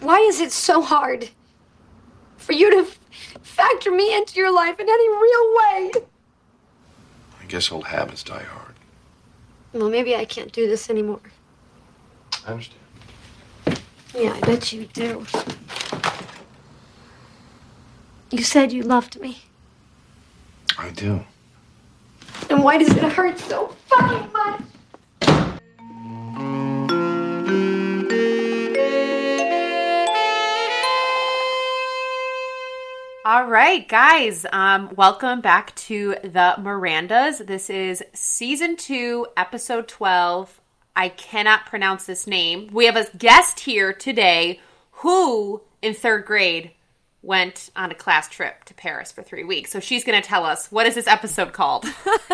Why is it so hard for you to f- factor me into your life in any real way? I guess old habits die hard. Well, maybe I can't do this anymore. I understand. Yeah, I bet you do. You said you loved me. I do. Then why does it hurt so fucking much? All right, guys, um, welcome back to the Mirandas. This is season two, episode 12. I cannot pronounce this name. We have a guest here today who, in third grade, went on a class trip to Paris for three weeks. So she's going to tell us what is this episode called?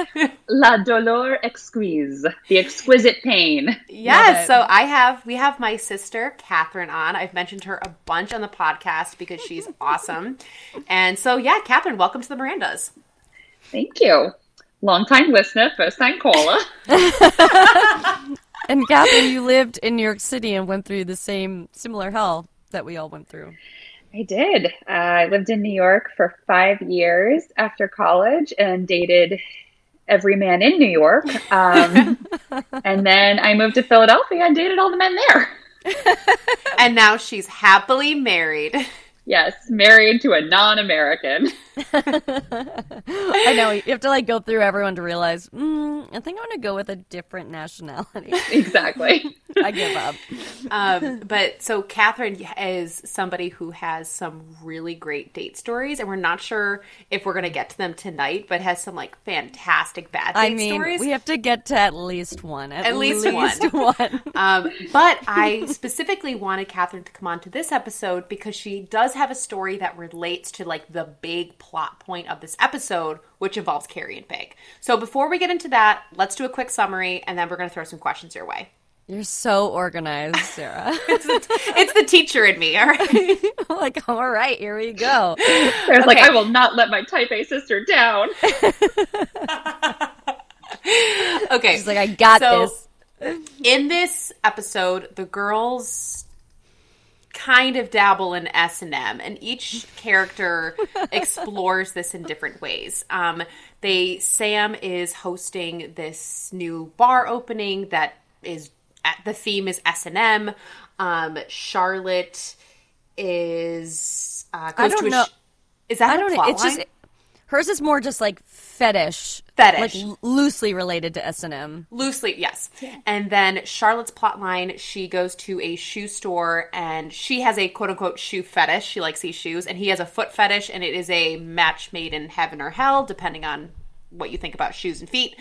La douleur exquise, the exquisite pain. Yes. So I have we have my sister Catherine on. I've mentioned her a bunch on the podcast because she's awesome. And so yeah, Catherine, welcome to the Mirandas. Thank you. Long time listener, first time caller. And Catherine, you lived in New York City and went through the same similar hell that we all went through. I did. Uh, I lived in New York for five years after college and dated every man in New York. Um, and then I moved to Philadelphia and dated all the men there. And now she's happily married. Yes, married to a non American. I know you have to like go through everyone to realize. Mm, I think I'm gonna go with a different nationality. Exactly. I give up. Um, but so Catherine is somebody who has some really great date stories, and we're not sure if we're going to get to them tonight, but has some like fantastic bad date I mean, stories. we have to get to at least one. At, At least one. Um, but I specifically wanted Catherine to come on to this episode because she does have a story that relates to like the big plot point of this episode, which involves Carrie and Big. So before we get into that, let's do a quick summary, and then we're going to throw some questions your way. You're so organized, Sarah. It's the teacher in me, all right? like, all right, here we go. There's like, Okay. I will not let my type A sister down. Okay. She's like, I got So- this. in this episode, the girls kind of dabble in S and M, and each character explores this in different ways. Um, they Sam is hosting this new bar opening that is the theme is S and M. Um, Charlotte is uh, I don't know. sh- is that I don't know. It's just hers is more just like fetish, Fetish. like loosely related to S and M. Loosely, yes. And then Charlotte's plot line, she goes to a shoe store and she has a quote unquote shoe fetish. She likes these shoes. And he has a foot fetish and it is a match made in heaven or hell, depending on what you think about shoes and feet.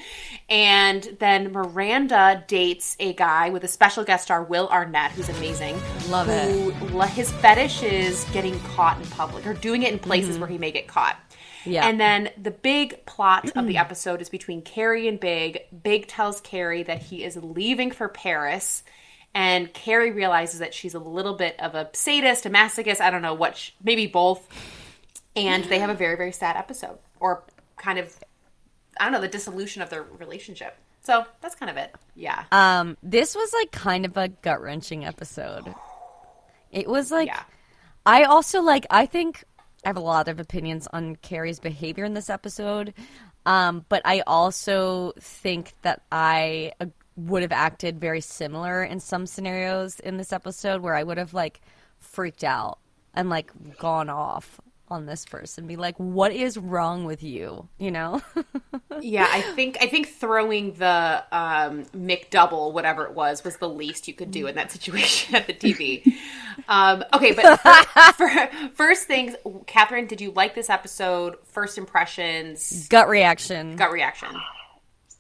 And then Miranda dates a guy with a special guest star, Will Arnett, who's amazing. Love who, it. His fetish is getting caught in public or doing it in places mm-hmm. where he may get caught. Yeah. And then the big plot of the episode is between Carrie and Big. Big tells Carrie that he is leaving for Paris. And Carrie realizes that she's a little bit of a sadist, a masochist, I don't know what, sh- maybe both. And they have a very, very sad episode. Or kind of, I don't know, the dissolution of their relationship. So that's kind of it. Yeah. Um, this was like kind of a gut wrenching episode. It was like, yeah. I also like. I think I have a lot of opinions on Carrie's behavior in this episode, um, but I also think that I uh, would have acted very similar in some scenarios in this episode where I would have like freaked out and like gone off on this person, be like, "What is wrong with you?" You know. Yeah, I think I think throwing the um, McDouble, whatever it was, was the least you could do in that situation at the TV. um, okay, but for, for, first things, Catherine, did you like this episode? First impressions, gut reaction. gut reaction.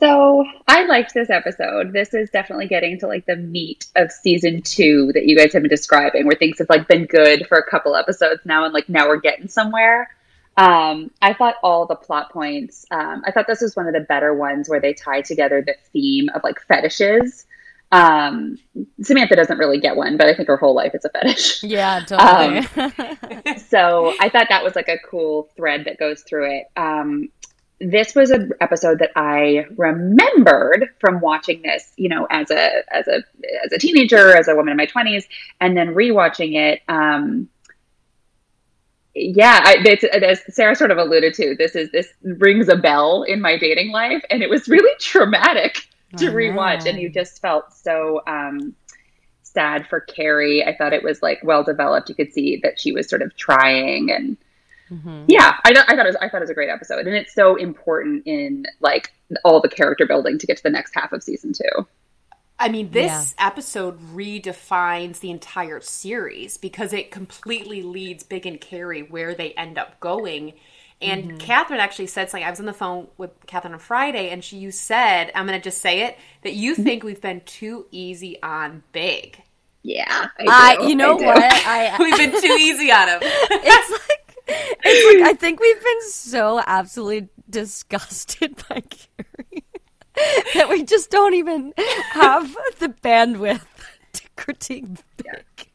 So I liked this episode. This is definitely getting to like the meat of season two that you guys have been describing, where things have like been good for a couple episodes now, and like now we're getting somewhere. Um, I thought all the plot points. Um, I thought this was one of the better ones where they tie together the theme of like fetishes. Um, Samantha doesn't really get one, but I think her whole life is a fetish. Yeah, totally. so I thought that was like a cool thread that goes through it. Um, this was an episode that I remembered from watching this, you know, as a as a as a teenager, as a woman in my twenties, and then rewatching it. Um, yeah, I, it's, as Sarah sort of alluded to, this is this rings a bell in my dating life, and it was really traumatic to Oh, rewatch, and you just felt so um, sad for Carrie. I thought it was like well developed. You could see that she was sort of trying, and Mhm. yeah, I, I thought it was, I thought it was a great episode, and it's so important in like all the character building to get to the next half of season two. I mean, this episode redefines the entire series because it completely leads Big and Carrie where they end up going. And Catherine actually said something. I was on the phone with Catherine on Friday, and she you said, I'm going to just say it, that you think we've been too easy on Big. Yeah, I, do. you know I do. what? I We've been too easy on him. it's like it's like I think we've been so absolutely disgusted by Carrie that we just don't even have the bandwidth to critique Big.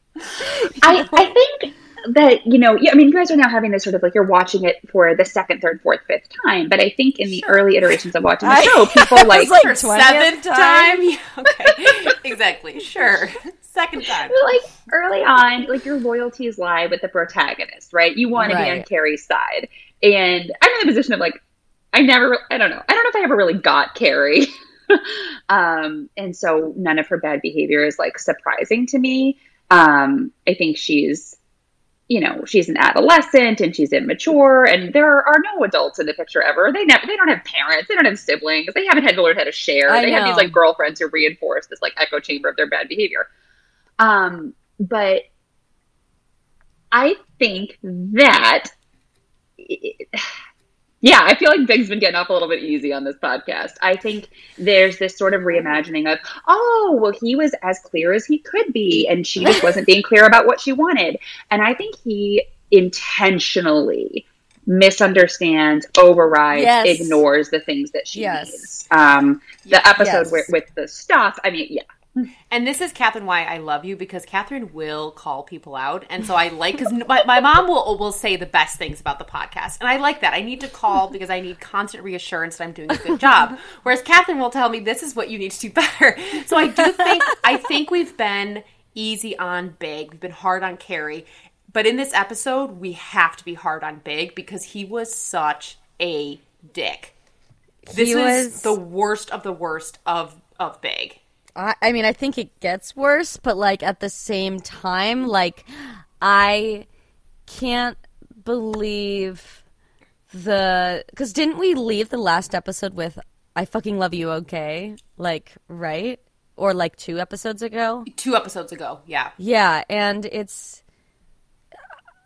I, I think that you know yeah, i mean you guys are now having this sort of like you're watching it for the second third fourth fifth time but i think in the early iterations of watching the show people I was like, like, For 20th seventh time? time? Okay. exactly. Sure. Second time. like early on like your loyalties lie with the protagonist right? You want to be on carrie's side. And i'm in the position of like i never i don't know. I don't know if i ever really got carrie. Um and so none of her bad behavior is like surprising to me. Um i think she's you know she's an adolescent and she's immature and there are no adults in the picture ever. They never they don't have parents. They don't have siblings. They haven't had to learn how to share. I they have these like girlfriends who reinforce this like echo chamber of their bad behavior um but i think that yeah, I feel like Big's been getting off a little bit easy on this podcast. I think there's this sort of reimagining of, oh, well, he was as clear as he could be, and she just wasn't being clear about what she wanted. And I think he intentionally misunderstands, overrides, Yes. ignores the things that she Yes. needs. Um, the episode Yes. where, with the stuff, I mean, yeah. And this is Catherine why I love you because Catherine will call people out, and so I like because my, my mom will will say the best things about the podcast, and I like that. I need to call because I need constant reassurance that I'm doing a good job. Whereas Catherine will tell me this is what you need to do better. So I do think I think we've been easy on Big, we've been hard on Carrie, but in this episode we have to be hard on Big because he was such a dick. This He is was- the worst of the worst of of Big. I, I mean, I think it gets worse, but like at the same time, like I can't believe the because didn't we leave the last episode with "I fucking love you"? Okay, like right or like two episodes ago? Two episodes ago, yeah. Yeah, and it's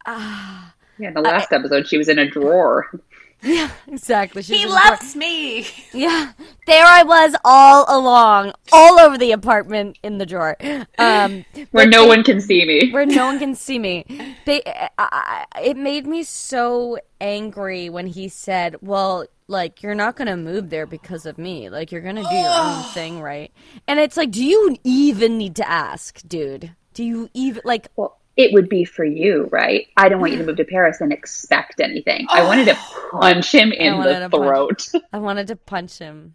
ah Yeah, in the last episode, she was in a drawer. Exactly. she's He loves me. Yeah, there I was all along, all over the apartment in the drawer. Um, Where no one can see me. where no one can see me. They, I, it made me so angry when he said, "Well, like you're not gonna move there because of me. Like you're gonna do your own thing, right?" And it's like, do you even need to ask, dude? Do you even like? Well, it would be for you, right? I don't want you to move to Paris and expect anything. I wanted to punch him in the to punch- throat. I wanted to punch him.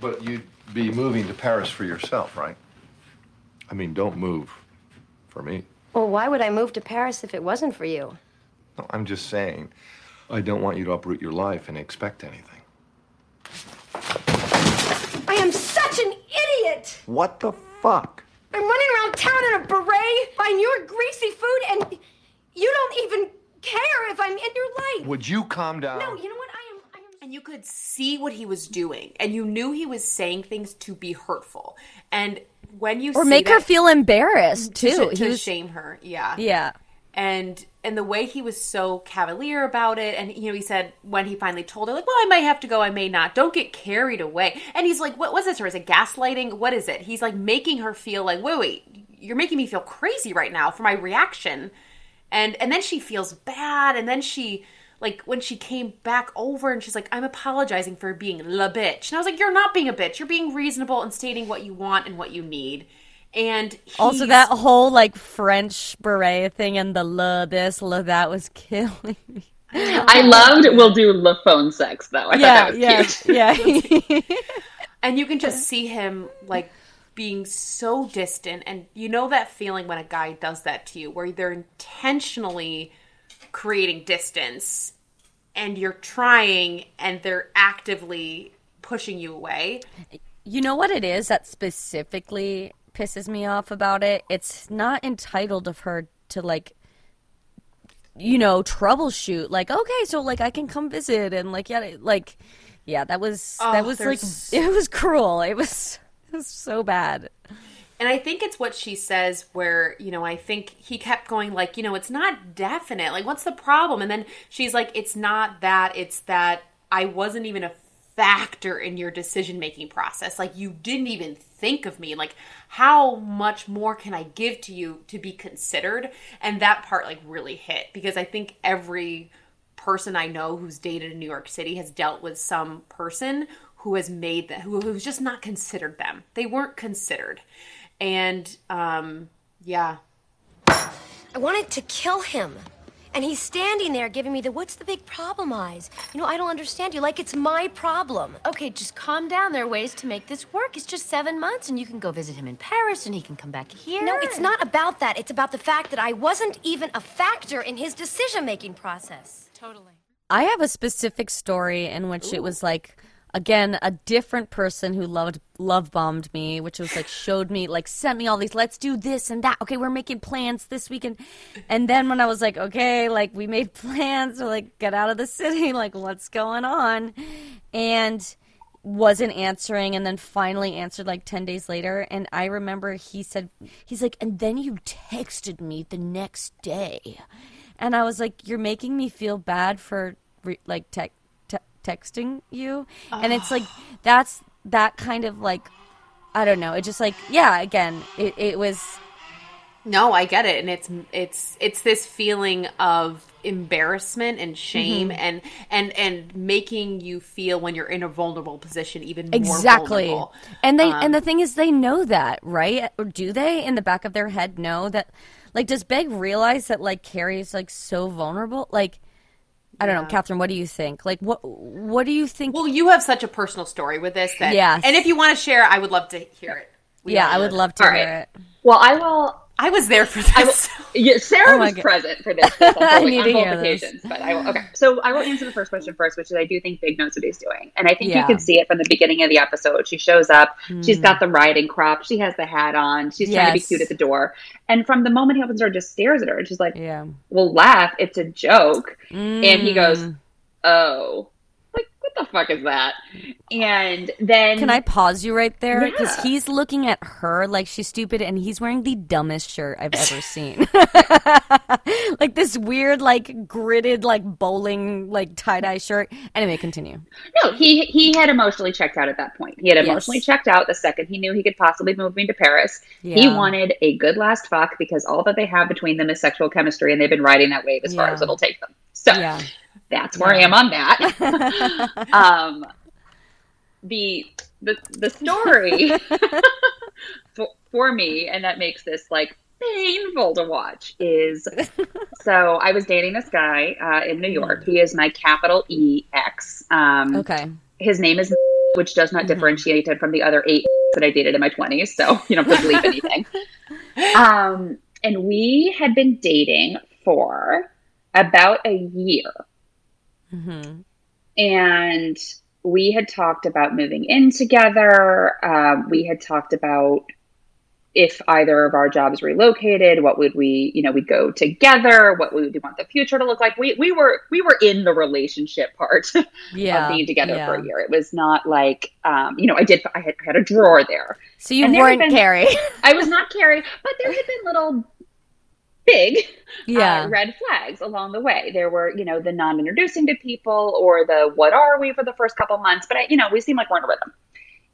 But you'd be moving to Paris for yourself, right? I mean, don't move for me. Well, why would I move to Paris if it wasn't for you? No, I'm just saying, I don't want you to uproot your life and expect anything. I am such an idiot! What the fuck? I'm running around town in a beret, buying your greasy food, and you don't even care if I'm in your life. Would you calm down? No, you know what? I am. I am. And you could see what he was doing, and you knew he was saying things to be hurtful. And when you Or see make her feel embarrassed too. to, He was- shame her, yeah, yeah. and and the way he was so cavalier about it and you know he said when he finally told her like well i might have to go i may not don't get carried away and he's like what was this or is it gaslighting what is it he's like making her feel like wait wait you're making me feel crazy right now for my reaction and and then she feels bad and then she like when she came back over and she's like i'm apologizing for being la bitch and i was like you're not being a bitch you're being reasonable and stating what you want and what you need and Also, that whole like French beret thing and the la this, la that was killing me. I loved we'll do la phone sex though. I yeah, thought that was yeah, cute. yeah. And you can just see him like being so distant. And you know that feeling when a guy does that to you, where they're intentionally creating distance and you're trying and they're actively pushing you away. You know what it is that specifically pisses me off about it? It's not entitled of her to like you know, troubleshoot. Like, okay, so like I can come visit and like yeah, like yeah, that was Oh, that was like there's- it was cruel. It was so bad. And I think it's what she says where, you know, I think he kept going like, you know, it's not definite. Like what's the problem? And then she's like it's not that, it's that I wasn't even a factor in your decision-making process. Like you didn't even think of me. Like how much more can I give to you to be considered? And that part like really hit because I think every person I know who's dated in New York City has dealt with some person who has made that who who's just not considered them. They weren't considered. And um yeah. I wanted to kill him. And he's standing there giving me the what's the big problem eyes. You know, I don't understand you. Like it's my problem. Okay, just calm down. There are ways to make this work. It's just seven months, and you can go visit him in Paris, and he can come back here. No, it's not about that. It's about the fact that I wasn't even a factor in his decision making process. Totally. I have a specific story in which it was like again a different person who loved love bombed me, which was like showed me like sent me all these let's do this and that. Okay, we're making plans this weekend. And then when I was like, okay, like we made plans to like get out of the city, like what's going on? And wasn't answering and then finally answered like 10 days later and i remember he said he's like and then you texted me the next day and i was like you're making me feel bad for re- like te- te- texting you. And it's like that's that kind of like i don't know. It just like yeah again it, it was No, I get it, and it's it's it's this feeling of embarrassment and shame, Mm-hmm. and and and making you feel when you're in a vulnerable position even more exactly. vulnerable. and they Um, and the thing is they know that right? Or do they in the back of their head know that like does Big realize that like carrie is like so vulnerable? Like i don't know catherine what do you think like what what do you think Well, you have such a personal story with this that, Yes. and if you want to share, I would love to hear it. We yeah i would would. love to All hear right. it Well, I will. I was there for I will this. yeah, Sarah Oh was God. present for this. this I on need to both hear this. but I will. Okay, so I will answer the first question first, which is I do think Big knows what he's doing, and I think Yeah. you can see it from the beginning of the episode. She shows up, She's got the riding crop, she has the hat on, she's trying to be cute at the door, and from the moment he opens the door, just stares at her, and she's like, yeah "We'll laugh. It's a joke," and he goes, Mm. "Oh." The fuck is that? And then Can I pause you right there? Because Yeah. he's looking at her like she's stupid, and he's wearing the dumbest shirt I've ever seen. like this weird, like gridded, like bowling, like tie dye shirt. Anyway, continue. No, he he had emotionally checked out at that point. He had Yes. emotionally checked out the second he knew he could possibly move me to Paris. He wanted a good last fuck because all that they have between them is sexual chemistry, and they've been riding that wave as far as it'll take them. So Yeah. That's where I am on that. um, the the the story for, for me, and that makes this like painful to watch is so I was dating this guy uh, in New York. He is my capital E X. Um, Okay. his name is which does not differentiate him from the other eight that I dated in my 20s. So you don't have to believe anything. Um, and we had been dating for about a year. Hmm And we had talked about moving in together. Um, we had talked about if either of our jobs relocated, what would we, you know, we'd go together, what would we want the future to look like. We we were we were in the relationship part Yeah. of being together yeah. for a year. It was not like, um, you know, I did, I had, I had a drawer there. So you And weren't been- Carrie. I was not Carrie, but there had been little big yeah. uh, red flags along the way. There were, you know, the non introducing to people or the what are we for the first couple months, but I, you know, we seem like we're in a rhythm.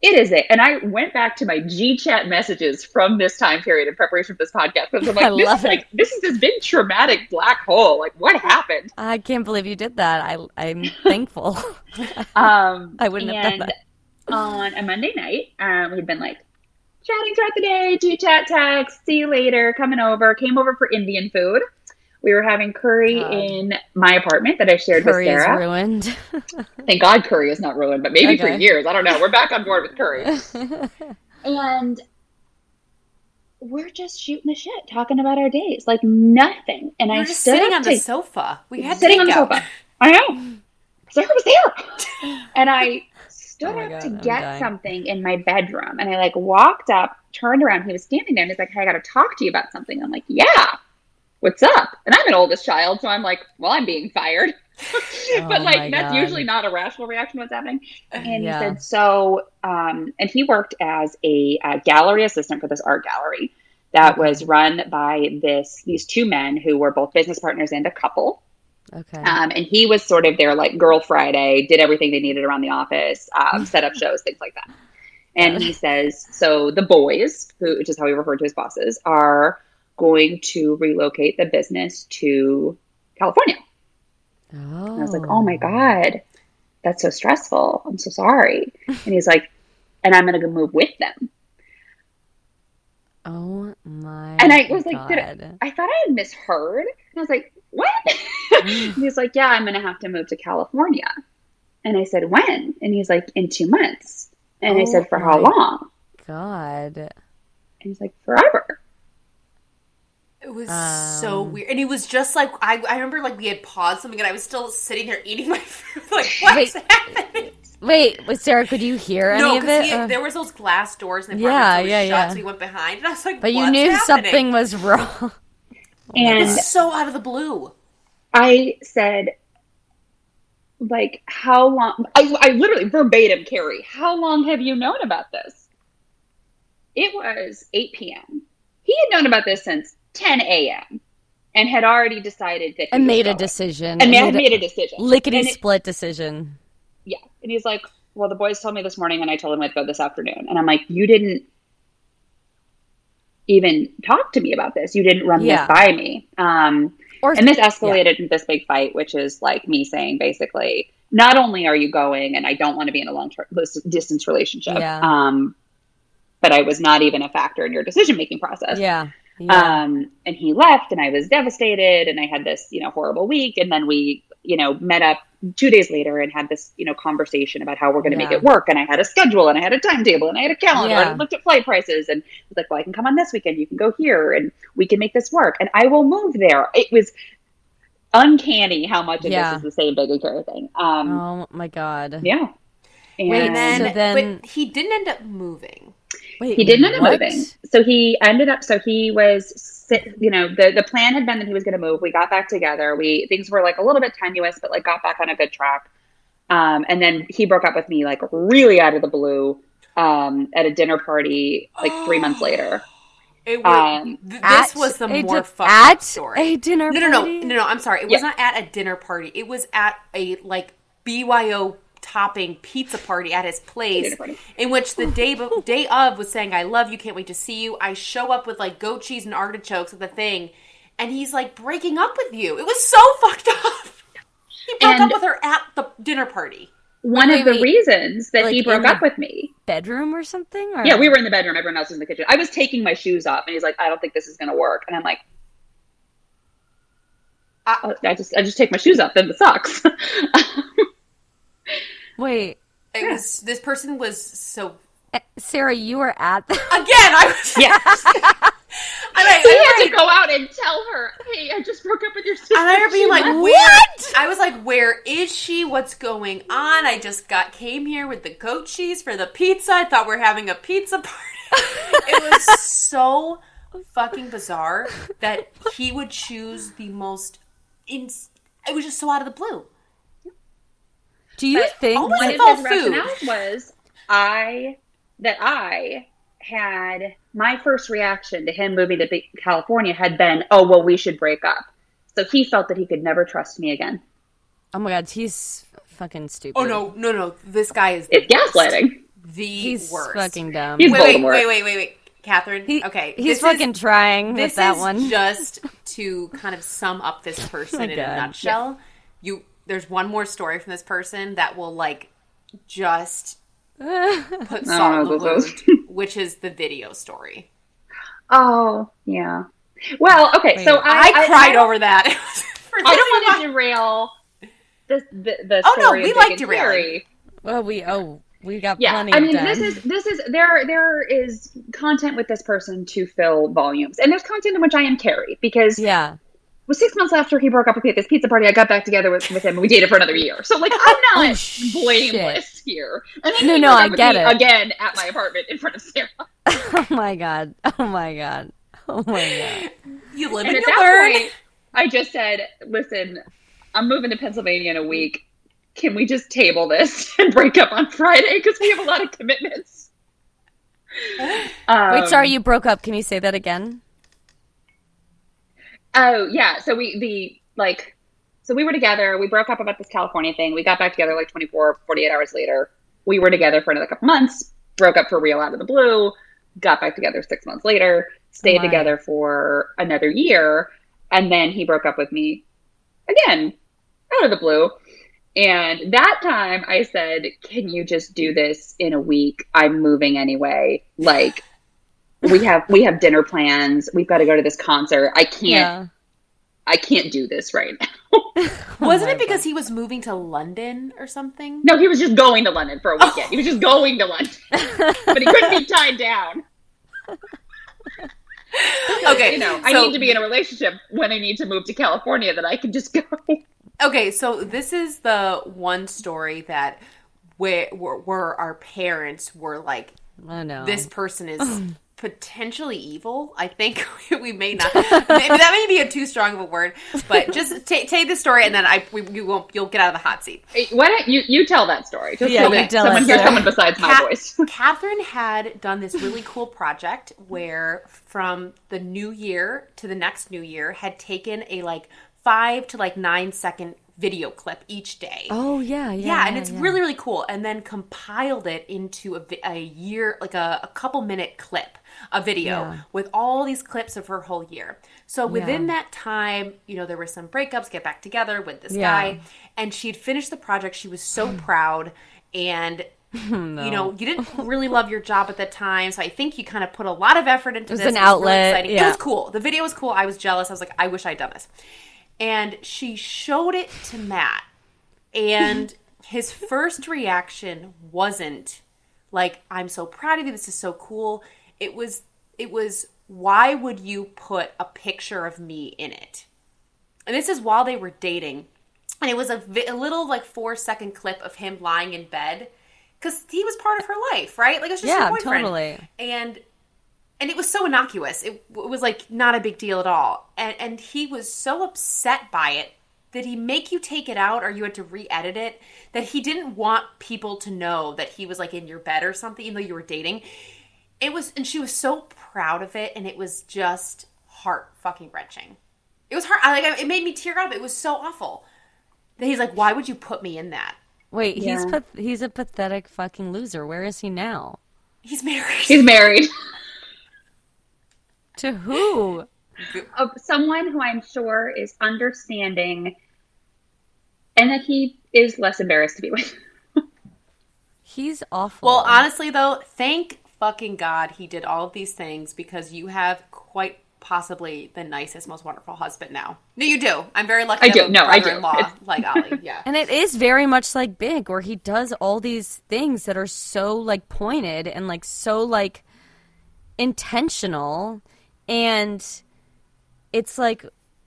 It is it. And I went back to my G chat messages from this time period in preparation for this podcast because I'm I like, this love is like this is this big traumatic black hole. Like what happened? I can't believe you did that. I I'm thankful. Um, I wouldn't have done that. on a Monday night, um, we'd been like chatting throughout the day, G chat text, see you later, coming over, came over for Indian food. We were having curry God. in my apartment that I shared Curry with is ruined. Thank God curry is not ruined, but maybe for years. I don't know. We're back on board with curry. and we're just shooting the shit, talking about our days, like nothing. And We I were just sitting on to, the sofa. We had sitting on the sofa. I know. Sarah was there. and I stood Oh up God, to get something in my bedroom. And I like walked up, turned around. He was standing there and he's like, hey, I got to talk to you about something. I'm like, yeah, what's up? And I'm an oldest child. So I'm like, well, I'm being fired. Oh but like, that's God. usually not a rational reaction to what's happening. And Yeah. he said, so, um, and he worked as a, uh gallery assistant for this art gallery that was run by this, these two men who were both business partners and a couple. Okay. Um, and he was sort of their like girl Friday, did everything they needed around the office, um, set up shows, things like that. And he says, so the boys, who, which is how he referred to his bosses, are going to relocate the business to California. oh. And I was like, oh my God, that's so stressful. I'm so sorry. And he's like, and I'm going to go move with them. Oh my. And I was like, God. did I, I thought I had misheard. And I was like, what? And he's like, yeah, I'm going to have to move to California. And I said, when? And he's like, in two months. And I Oh said, for how long? God. And he's like, forever. It was so Um, weird, and it was just like I, I remember like we had paused something, and I was still sitting there eating my food, like what's Wait. happening? Wait, was Sarah, could you hear No, any of it? because Uh, there was those glass doors in the Yeah, apartment, so it was yeah, shut, yeah. so we went behind, and I was like, but you knew happening?" something was wrong. It was so out of the blue. I said, like, how long? I, I literally verbatim, Carrie, how long have you known about this? It was 8 p.m. He had known about this since 10 a.m. and had already decided that he and made a decision. And had made made a decision. lickety And it- split decision. yeah. And he's like, well, the boys told me this morning and I told them I'd go this afternoon. And I'm like, you didn't even talk to me about this. You didn't run Yeah. this by me. Um, Or and this escalated into this big fight, which is like me saying basically, not only are you going, and I don't want to be in a long term distance relationship, Yeah. um, but I was not even a factor in your decision making process. yeah. Yeah. Um, and he left, and I was devastated, and I had this, you know, horrible week. And then we, you know, met up two days later and had this, you know, conversation about how we're going to make it work. And I had a schedule, and I had a timetable, and I had a calendar, Yeah. and I looked at flight prices, and I was like, well, I can come on this weekend. You can go here, and we can make this work, and I will move there. It was uncanny how much of Yeah. this is the same big and Carrie thing. Um, oh my God. yeah. And Wait, then, So then- but he didn't end up moving. Wait, he didn't end up moving. So he ended up. So he was, sit- you know, the the plan had been that he was going to move. We got back together. We things were like a little bit tenuous, but like got back on a good track. Um, and then he broke up with me like really out of the blue um, at a dinner party like three months later. It was, Um, th- At this was the more di- fucked at up story. a dinner no, no, no, party? no, no. I'm sorry. It Yeah. was not at a dinner party. It was at a like BYO topping pizza party at his place, in which the day be- day of was saying, "I love you, can't wait to see you." I show up with like goat cheese and artichokes at the thing, and he's like breaking up with you. It was so fucked up. He broke And- up with her at the dinner party. One Wait, of the wait. reasons that Like he broke up with me. Bedroom or something? Or? Yeah, we were in the bedroom. Everyone else was in the kitchen. I was taking my shoes off, and he's like, "I don't think this is going to work." And I'm like, I- I, I just, I just take my shoes off, then the socks. Wait, It was this person was so eh, Sarah, you were at the. again. I was yeah. I mean, he I- had to go out and tell her, "Hey, I just broke up with your sister." And I remember being She like, left." "Where?" I was like, "Where is she? What's going on?" I just got came here with the goat cheese for the pizza. I thought we are having a pizza party. it was so fucking bizarre that he would choose the most. Ins- it was just so out of the blue. Do you think? always one of all his food. rationales was I that I had my first reaction to him moving to California had been, "Oh, well, we should break up." So he felt that he could never trust me again. Oh my God, he's fucking stupid. Oh no, no, no! This guy is the It's gaslighting. The he's worst. fucking dumb. He's wait, wait, Voldemort. wait, wait, wait, wait, Catherine. He- okay, he's this is- fucking trying this with that is one. just to kind of sum up this oh person my in God. a nutshell. You there's one more story from this person that will like just put I salt in the what wound, which is the video story. Oh, yeah. Well, okay, so Wait, I, I, cried over that. I don't want to derail the the, the Oh, no, we of like Big and derailing. Well, we oh we got Yeah, plenty. I mean, done. this is this is there there is content with this person to fill volumes, and there's content in which I am Carrie because yeah. It was six months after he broke up with me at this pizza party. I got back together with, with him, and we dated for another year. So like, I'm not Oh, shit. blameless here. And then No, he no, I get it. again at my apartment in front of Sarah. Oh my god. Oh my god. Oh my god. You live And and at you that learn. point, I just said, "Listen, I'm moving to Pennsylvania in a week. Can we just table this and break up on Friday because we have a lot of commitments?" Um, Wait, sorry, you broke up. Can you say that again? Oh yeah. So we the like so we were together. We broke up about this California thing. We got back together like 24, 48 hours later. We were together for another couple months. Broke up for real out of the blue. Got back together six months later. Stayed Oh, together for another year, and then he broke up with me again out of the blue. And that time I said, "Can you just do this in a week? I'm moving anyway. Like we have we have dinner plans. We've got to go to this concert. I can't Yeah. I can't do this right now. Oh Wasn't my it because he was moving to London or something? No, he was just going to London for a oh. weekend. He was just going to London, but he couldn't be tied down. Okay, You know, I need to be in a relationship when I need to move to California that I can just go. Okay, so this is the one story that where where, where our parents were like, oh, I know. this person is potentially evil. I think we may not. maybe that may be a too strong of a word, but just ta take the story and then I we, you won't you'll get out of the hot seat. Hey, Why don't you you tell that story? Just Yeah, so you tell someone it, hears someone besides my Cat- voice. Catherine had done this really cool project where from the new year to the next new year had taken a like five to like nine second video clip each day. oh yeah, yeah. yeah, and it's yeah. really really cool and then compiled it into a, a year like a, a couple minute clip a video Yeah. with all these clips of her whole year so within Yeah. that time you know there were some breakups get back together with this Yeah. guy and she'd finished the project she was so proud and you know you didn't really love your job at the time so i think you kind of put a lot of effort into was this an It really outlet, exciting. it was cool the video was cool i was jealous i was like i wish i'd done this and she showed it to matt. And his first reaction wasn't like i'm so proud of you. This is so cool. It was it was why would you put a picture of me in it? And this is while they were dating. And it was a, vi- a little like four second clip of him lying in bed because he was part of her life right? Like it was just Yeah, her boyfriend. totally. and and it was so innocuous it, it was like not a big deal at all and and he was so upset by it did he make you take it out or you had to re-edit it that he didn't want people to know that he was like in your bed or something even though you were dating it was and she was so proud of it and it was just heart fucking wrenching it was hard I, like it made me tear up it was so awful that he's like why would you put me in that Wait, he's Yeah. path- he's a pathetic fucking loser. Where is he now? he's married He's married. To who? of someone who I'm sure is understanding and that he is less embarrassed to be with. He's awful. Well, honestly, though, thank fucking God he did all of these things because you have quite possibly the nicest, most wonderful husband now. No, you do. I'm very lucky. I do. No, I do. like Ollie. Yeah. And it is very much like Big, where he does all these things that are so like pointed and like so like intentional. And it's like,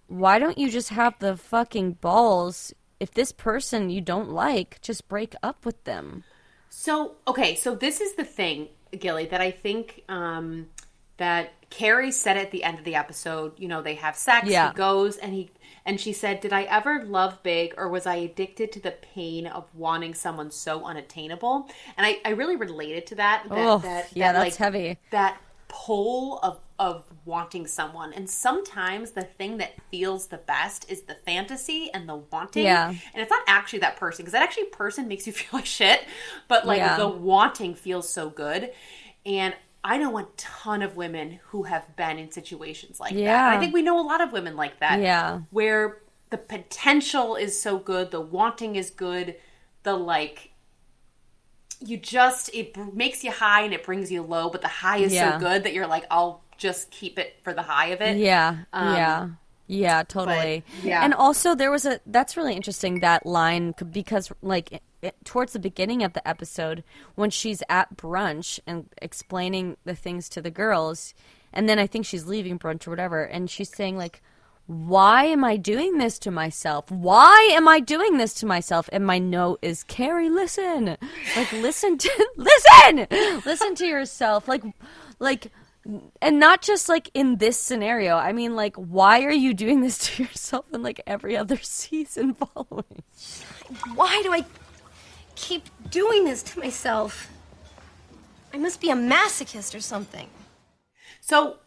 why don't you just have the fucking balls? If this person you don't like, just break up with them. So okay, so this is the thing, Gilly, that I think um, that Carrie said at the end of the episode. You know, they have sex. Yeah. He goes and he and she said, "Did I ever love big, or was I addicted to the pain of wanting someone so unattainable?" And I, I really related to that. that, Oh, that yeah, that, that's like, heavy. That pull of of wanting someone, and sometimes the thing that feels the best is the fantasy and the wanting. Yeah. And it's not actually that person because that actually person makes you feel like shit. But like Yeah. the wanting feels so good. And I know a ton of women who have been in situations like that. And I think we know a lot of women like that. Yeah. Where the potential is so good, the wanting is good, the like you just it makes you high and it brings you low, but the high is Yeah. so good that you're like, I'll just keep it for the high of it. Yeah, Um, yeah, yeah, totally. yeah. and also there was a that's really interesting that line because like it, towards the beginning of the episode when she's at brunch and explaining the things to the girls, and then I think she's leaving brunch or whatever, and she's saying like. Why am I doing this to myself? Why am I doing this to myself? And my note is, Carrie, listen. Like, listen to, listen! Listen to yourself. Like, like, and not just like in this scenario. I mean, like, why are you doing this to yourself in like every other season following? Why do I keep doing this to myself? I must be a masochist or something. So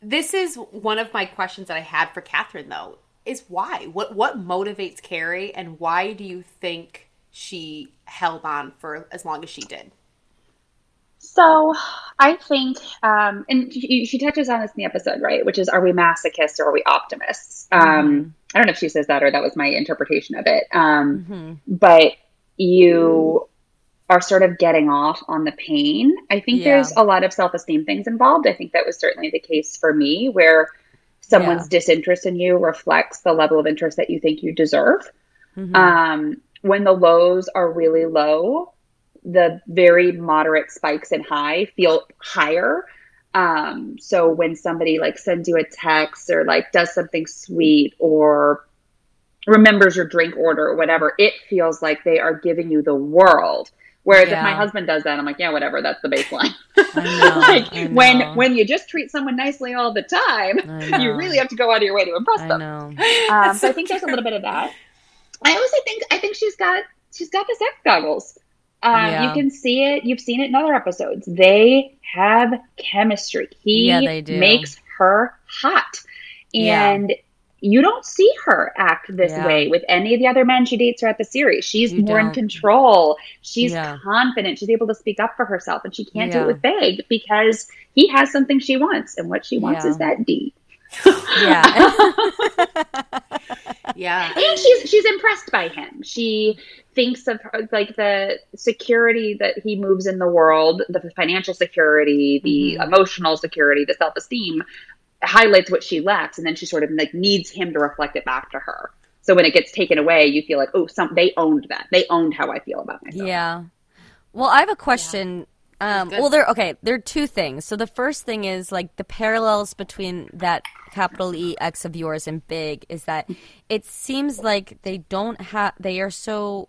this is one of my questions that I had for Catherine though, is why? What what motivates Carrie and why do you think she held on for as long as she did? So I think, um, and she, she touches on this in the episode, right? Which is, are we masochists or are we optimists? Um, I don't know if she says that or that was my interpretation of it. Um, But you are sort of getting off on the pain. I think Yeah. there's a lot of self esteem things involved. I think that was certainly the case for me, where someone's disinterest in you reflects the level of interest that you think you deserve. Um, when the lows are really low, the very moderate spikes and high feel higher. Um, so when somebody like sends you a text or like does something sweet or remembers your drink order or whatever, it feels like they are giving you the world. Whereas if my husband does that, I'm like, yeah, whatever, that's the baseline. Know, like when when you just treat someone nicely all the time, you really have to go out of your way to impress I them. know. Um, so I think there's a little bit of that. I also think I think she's got she's got the sex goggles. Um, Yeah. You can see it. You've seen it in other episodes. They have chemistry. He Yeah, makes her hot, Yeah. and you don't see her act this Yeah. way with any of the other men she dates throughout the series. She's You more in don't. control. She's Yeah. confident. She's able to speak up for herself, and she can't do it with Big because he has something she wants, and what she wants Yeah. is that D. Yeah. Yeah. and she's she's impressed by him. She thinks of her, like the security that he moves in the world, the financial security, the Mm-hmm. emotional security, the self esteem highlights what she lacks, and then she sort of like needs him to reflect it back to her. So when it gets taken away, you feel like, oh, some they owned that. They owned how I feel about myself. Yeah. Well, I have a question. Um, well, there. Okay, there are two things. So the first thing is like the parallels between that capital E X of yours and Big is that it seems like they don't have. They are so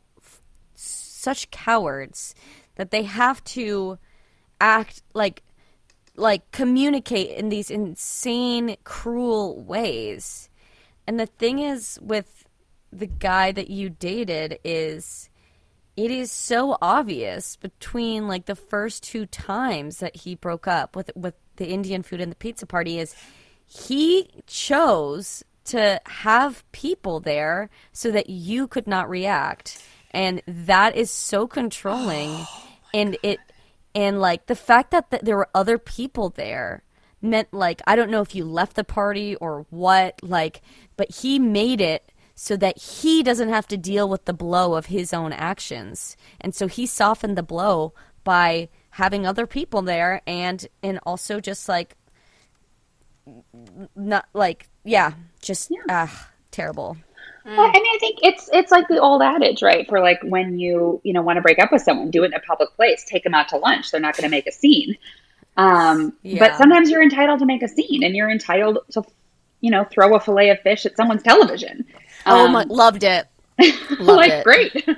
such cowards that they have to act like like communicate in these insane cruel ways and the thing is with the guy that you dated is it is so obvious between like the first two times that he broke up with with the Indian food and the pizza party is he chose to have people there so that you could not react. And that is so controlling. Oh and it and like the fact that th- there were other people there meant like I don't know if you left the party or what like but he made it so that he doesn't have to deal with the blow of his own actions and so he softened the blow by having other people there and and also just like not like yeah just ah terrible Well, I mean, I think it's it's like the old adage, right? For like when you you know want to break up with someone, do it in a public place, take them out to lunch. They're not going to make a scene. Um, Yeah. But sometimes you're entitled to make a scene, and you're entitled to, you know, throw a fillet of fish at someone's television. Oh Um, my loved it Loved like it. great.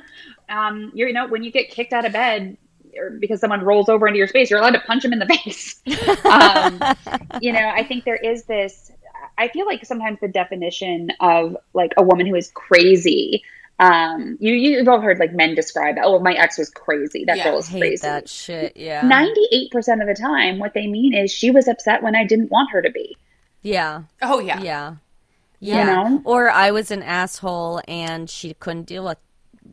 Um, you're know when you get kicked out of bed or because someone rolls over into your space, you're allowed to punch them in the face. um, you know, I think there is this. I feel like sometimes the definition of like a woman who is crazy. Um, you you've all heard like men describe, oh, my ex was crazy. That Yeah, girl I is crazy. that shit yeah Ninety-eight percent of the time, what they mean is she was upset when I didn't want her to be. yeah Oh yeah. Yeah. You Yeah. know? Or I was an asshole and she couldn't deal with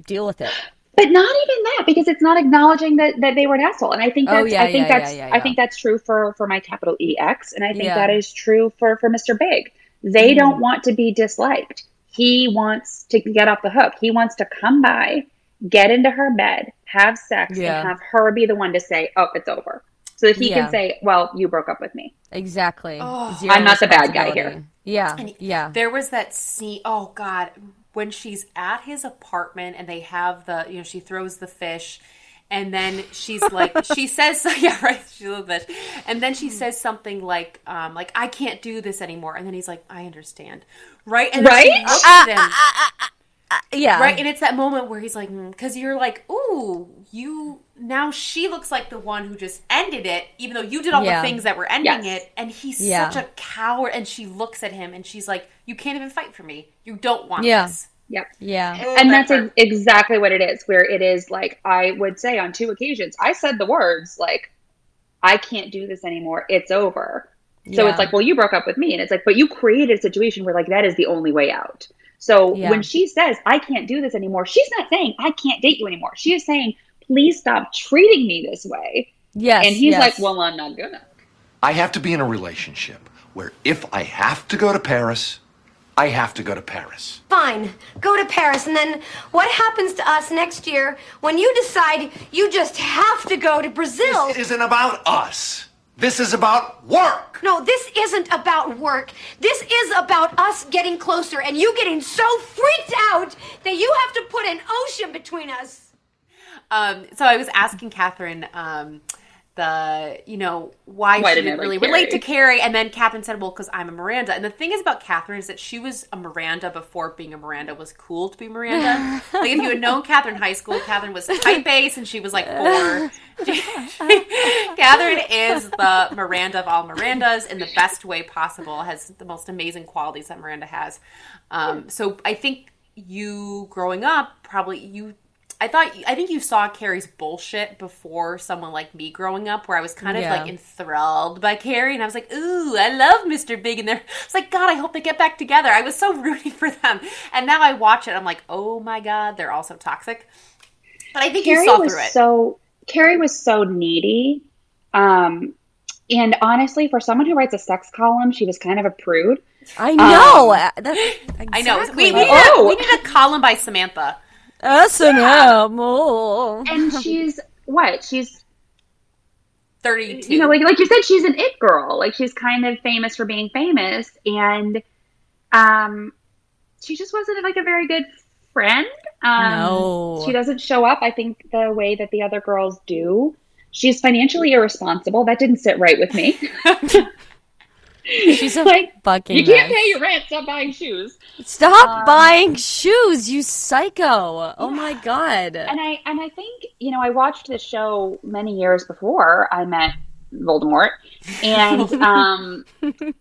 deal with it. But not even that, because it's not acknowledging that, that they were an asshole. And I think Oh, that's yeah, I think yeah, that's yeah, I think that's true for for my capital E X, and I think that is true for for Mr. Big. Mm. They don't want to be disliked. He wants to get off the hook. He wants to come by, get into her bed, have sex, and have her be the one to say, "Oh, it's over." So that he Yeah. can say, "Well, you broke up with me." Exactly. Oh. I'm not the bad guy here. Yeah. And yeah. There was that scene. Oh God, when she's at his apartment and they have the, you know, she throws the fish, and then she's like, she says, yeah, right, she's a little bit, and then she says something like, um, like I can't do this anymore, and then he's like, I understand, right, and then she Right? looks at him. Ah, ah, ah, yeah. Right, and it's that moment where he's like, mm, because you're like, ooh, you now she looks like the one who just ended it, even though you did all Yeah. the things that were ending Yes. it, and he's Yeah. such a coward. And she looks at him and she's like, you can't even fight for me. You don't want Yeah. this. Yep. yeah. and that that's ex- exactly what it is where it is like i would say on two occasions i said the words like i can't do this anymore it's over so Yeah. it's like well you broke up with me and it's like but you created a situation where like that is the only way out so Yeah. when she says i can't do this anymore she's not saying i can't date you anymore she is saying please stop treating me this way Yes. and he's yes. like well i'm not gonna I have to be in a relationship where if I have to go to Paris, I have to go to Paris. Fine, go to Paris, and then what happens to us next year when you decide you just have to go to Brazil? It isn't about us. This is about work. No, this isn't about work. This is about us getting closer and you getting so freaked out that you have to put an ocean between us. Um, so I was asking Catherine, um, the you know why, Why she didn't didn't like really relate to Carrie? Carrie, and then Catherine said, "Well, because I'm a Miranda." And the thing is about Catherine is that she was a Miranda before being a Miranda was cool to be Miranda. like if you had known Catherine in high school, Catherine was type A since she was like four. Catherine is the Miranda of all Mirandas in the best way possible. Has the most amazing qualities that Miranda has. Um, so I think you growing up probably you I thought I think you saw Carrie's bullshit before someone like me growing up, where I was kind of Yeah. like enthralled by Carrie, and I was like, "Ooh, I love Mr. Big," and there, it's like, God, I hope they get back together. I was so rooting for them, and now I watch it, I'm like, oh my God, they're all so toxic. But I think Carrie you saw was through it. so Carrie was so needy. Um, and honestly, for someone who writes a sex column, she was kind of a prude. I know. Um, That's I know. We, we, what- need a, we need a column by Samantha. S&M. oh. And she's what? She's Thirty-two. you know, like like you said, she's an it girl. Like she's kind of famous for being famous, and um, she just wasn't like a very good friend. Um, No. she doesn't show up. I think the way that the other girls do. She's financially irresponsible. That didn't sit right with me. She's a like fucking you can't mess. pay your rent. Stop buying shoes. Stop Um, buying shoes, you psycho. Oh my god. And I and I think you know I watched this show many years before I met Voldemort, and um,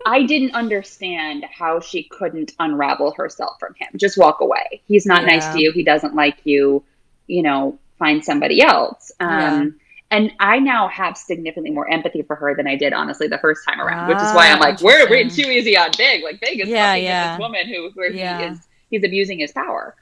I didn't understand how she couldn't unravel herself from him. Just walk away. He's not nice to you. He doesn't like you. You know, find somebody else. Um, Yeah. And I now have significantly more empathy for her than I did, honestly, the first time around. which is why Ah, I'm like, we're we're too easy on Big. Like Big is Yeah, fucking yeah. this woman who where Yeah. he is he's abusing his power.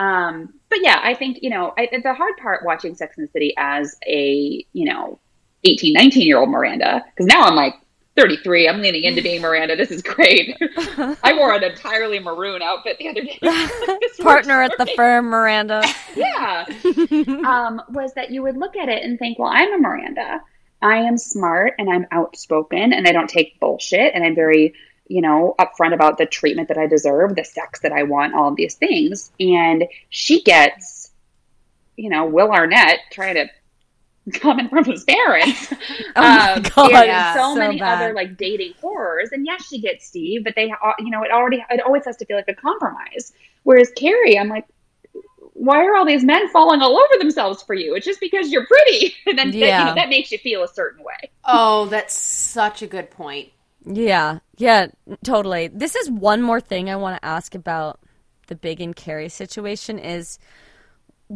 Um, but yeah, I think, you know, I, the hard part watching Sex and the City as a, you know, 18, 19 year old Miranda, because now I'm like 33, I'm leaning into being Miranda. This is great. I wore an entirely maroon outfit the other day. Partner at the firm, Miranda. Yeah. um, was that you would look at it and think, well, I'm a Miranda. I am smart and I'm outspoken and I don't take bullshit and I'm very, you know, upfront about the treatment that I deserve, the sex that I want, all of these things. And she gets, you know, Will Arnett trying to come in from his parents. Oh my Um, God, yeah, so, so many bad. other like dating horrors. And yes, she gets Steve, but they, uh, you know, it already, it always has to feel like a compromise. Whereas Carrie, I'm like, why are all these men falling all over themselves for you? It's just because you're pretty, and then that, you know, that makes you feel a certain way. Oh, that's such a good point. Yeah, yeah, totally. This is one more thing I want to ask about the Big and Carrie situation is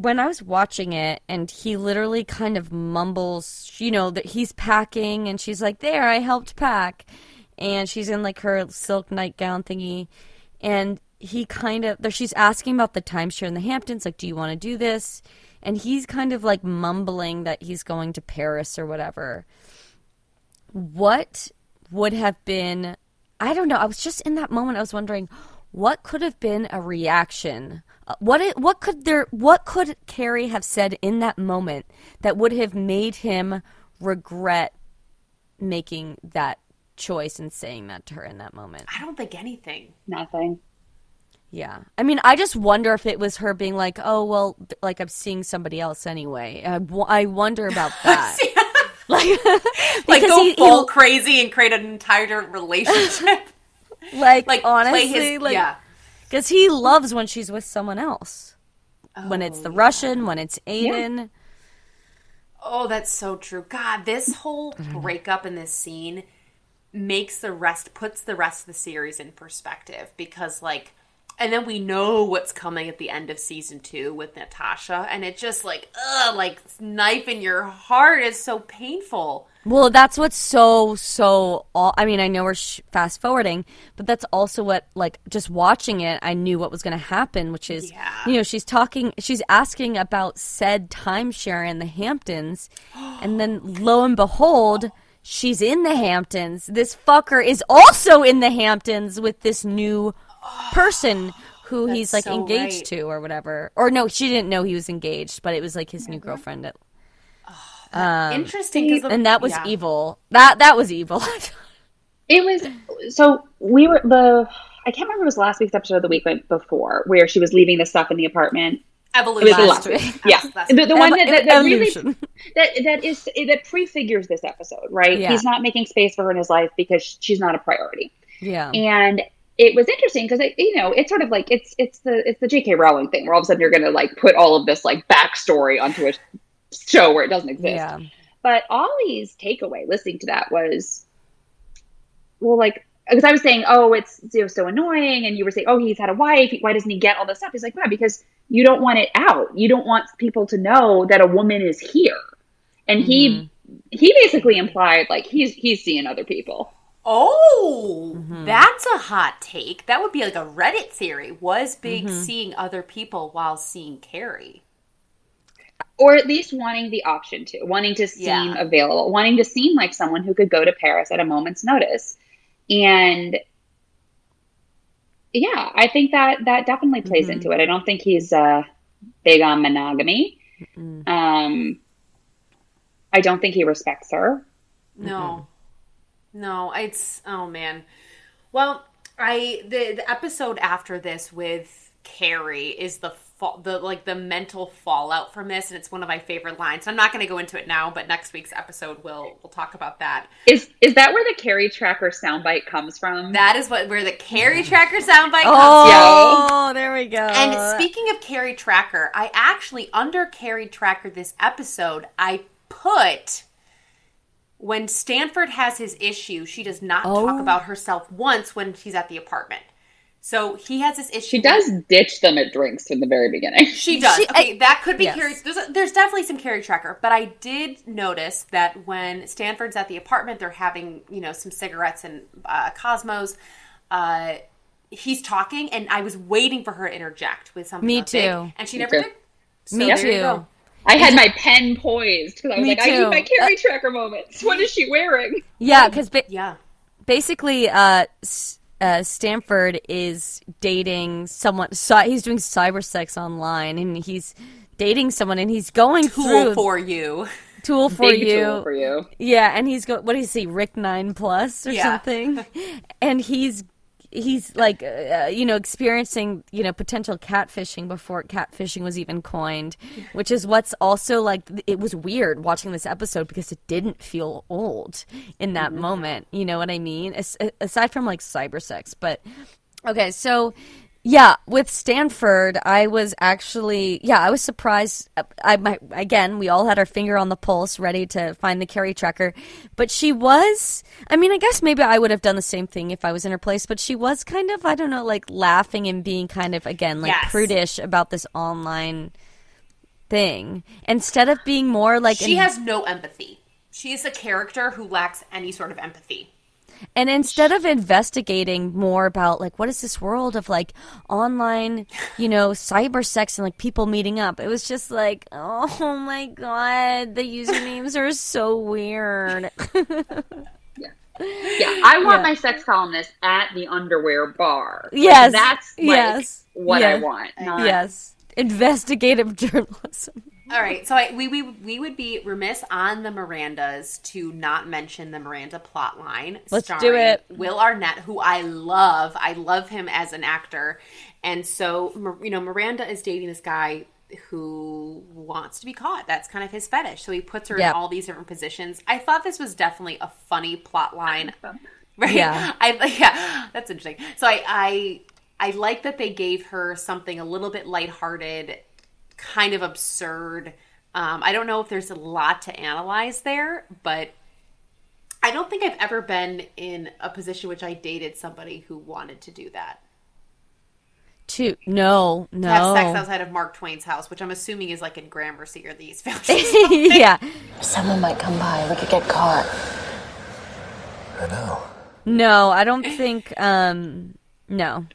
when I was watching it and he literally kind of mumbles, you know, that he's packing and she's like, "There, I helped pack." And she's in like her silk nightgown thingy and he kind of there she's asking about the timeshare in the Hamptons like, "Do you want to do this?" And he's kind of like mumbling that he's going to Paris or whatever what would have been I don't know. I was just in that moment I was wondering what could have been a reaction. Uh, What it, what could there what could Carrie have said in that moment that would have made him regret making that choice and saying that to her in that moment. I don't think anything. Nothing. Yeah. I mean, I just wonder if it was her being like, oh, well, like I'm seeing somebody else anyway. I wonder about that. like, Like go he- he- full crazy and create an entire different relationship. like, like honestly, play his like, yeah. Because he loves when she's with someone else. when it's the oh, Russian, when it's Aiden. Oh, that's so true. God, this whole breakup in this scene makes the rest puts the rest of the series in perspective because like and then we know what's coming at the end of season 2 with Natasha and it just like ugh like knife in your heart is so painful. Well, that's what's so so. All I mean, I know we're sh- fast forwarding, but that's also what like just watching it. I knew what was going to happen, which is Yeah. you know she's talking, she's asking about said timeshare in the Hamptons, and then lo and behold, she's in the Hamptons. This fucker is also in the Hamptons with this new person who he's like so engaged right. to or whatever. Or no, she didn't know he was engaged, but it was like his new mm-hmm. girlfriend. At, ah, um, Interesting cuz and that was evil. That that was evil. It was so we were the I can't remember if it was last week's episode of the week before where she was leaving the stuff in the apartment. It Evolution. was last week. Yeah, That's- the, the one that, that, that really that that is that prefigures this episode, right? Yeah. He's not making space for her in his life because she's not a priority. yeah. And it was interesting because you know it's sort of like it's it's the it's the J.K. Rowling thing where all of a sudden you're going to like put all of this like backstory onto a show where it doesn't exist. Yeah. But Ollie's takeaway listening to that was, well, like, because I was saying, oh, it's you know, so annoying. And you were saying, oh, he's had a wife. Why doesn't he get all this stuff? He's like, yeah, because you don't want it out. You don't want people to know that a woman is here. And he mm-hmm. he basically implied like he's he's seeing other people. Oh, that's a hot take. That would be like a Reddit theory. Was Big seeing other people while seeing Carrie? Or at least wanting the option to, wanting to seem Yeah. available, wanting to seem like someone who could go to Paris at a moment's notice. And yeah, I think that that definitely plays into it. I don't think he's uh, big on monogamy. Um, I don't think he respects her. No, no. It's oh man. Well, I the the episode after this with Carrie is the fa- the like the mental fallout from this, and it's one of my favorite lines. I'm not going to go into it now, but next week's episode we'll we'll talk about that. Is is that where the Carrie Tracker soundbite comes from? That is what where the Carrie Tracker soundbite comes oh, from. Oh, there we go. And speaking of Carrie Tracker, I actually under Carrie Tracker this episode, I put when Stanford has his issue, she does not Oh. talk about herself once when she's at the apartment. So he has this issue. she does ditch them at drinks from the very beginning. She does. She- okay, that could be yes. Carrie. There's, a, there's definitely some Carrie Tracker, but I did notice that when Stanford's at the apartment, they're having you know some cigarettes and uh, Cosmos. Uh, he's talking, and I was waiting for her to interject with something. Me about Big, too. and she Me never too. did. So Me there you too. Go. I had my pen poised because I was Me like, I too. need my Carrie Tracker moments. What is she wearing? yeah, because ba- Yeah. basically, uh, uh, Stanford is dating someone. Cy- he's doing cyber sex online, and he's dating someone, and he's going Tool through for you. tool for Big you. tool for you. Yeah, and he's go. What does he? Rick Nine Plus or Yeah. something? and he's he's like uh, you know experiencing you know potential catfishing before catfishing was even coined, which is what's also like it was weird watching this episode because it didn't feel old in that moment. You know what I mean? As, aside from like cyber sex, but okay, so. Yeah, with Stanford, I was actually yeah, I was surprised. I my, again, we all had our finger on the pulse, ready to find the Carrie tracker, but she was. I mean, I guess maybe I would have done the same thing if I was in her place, but she was kind of I don't know, like laughing and being kind of again like Yes. prudish about this online thing instead of being more like She in- has no empathy. She is a character who lacks any sort of empathy. And instead of investigating more about like what is this world of like online, you know, cyber sex and like people meeting up, it was just like, oh my god, the usernames are so weird. Yeah, yeah, I want Yeah. my sex columnist at the underwear bar. Like, Yes, that's like yes, what I want. Not, yes, investigative journalism. All right, so I, we, we we would be remiss on the Mirandas to not mention the Miranda plot line. Let's do it. Will Arnett, who I love, I love him as an actor, and so you know Miranda is dating this guy who wants to be caught. That's kind of his fetish. So he puts her Yep. in all these different positions. I thought this was definitely a funny plot line. Right? Yeah. I yeah, that's interesting. So I I I like that they gave her something a little bit lighthearted, kind of absurd. Um, I don't know if there's a lot to analyze there, but I don't think I've ever been in a position which I dated somebody who wanted to do that. Two. No, To have sex outside of Mark Twain's house, which I'm assuming is like in Gramercy or the East Village. yeah. Someone might come by. We could get caught. I know. No, I don't think. Um, no.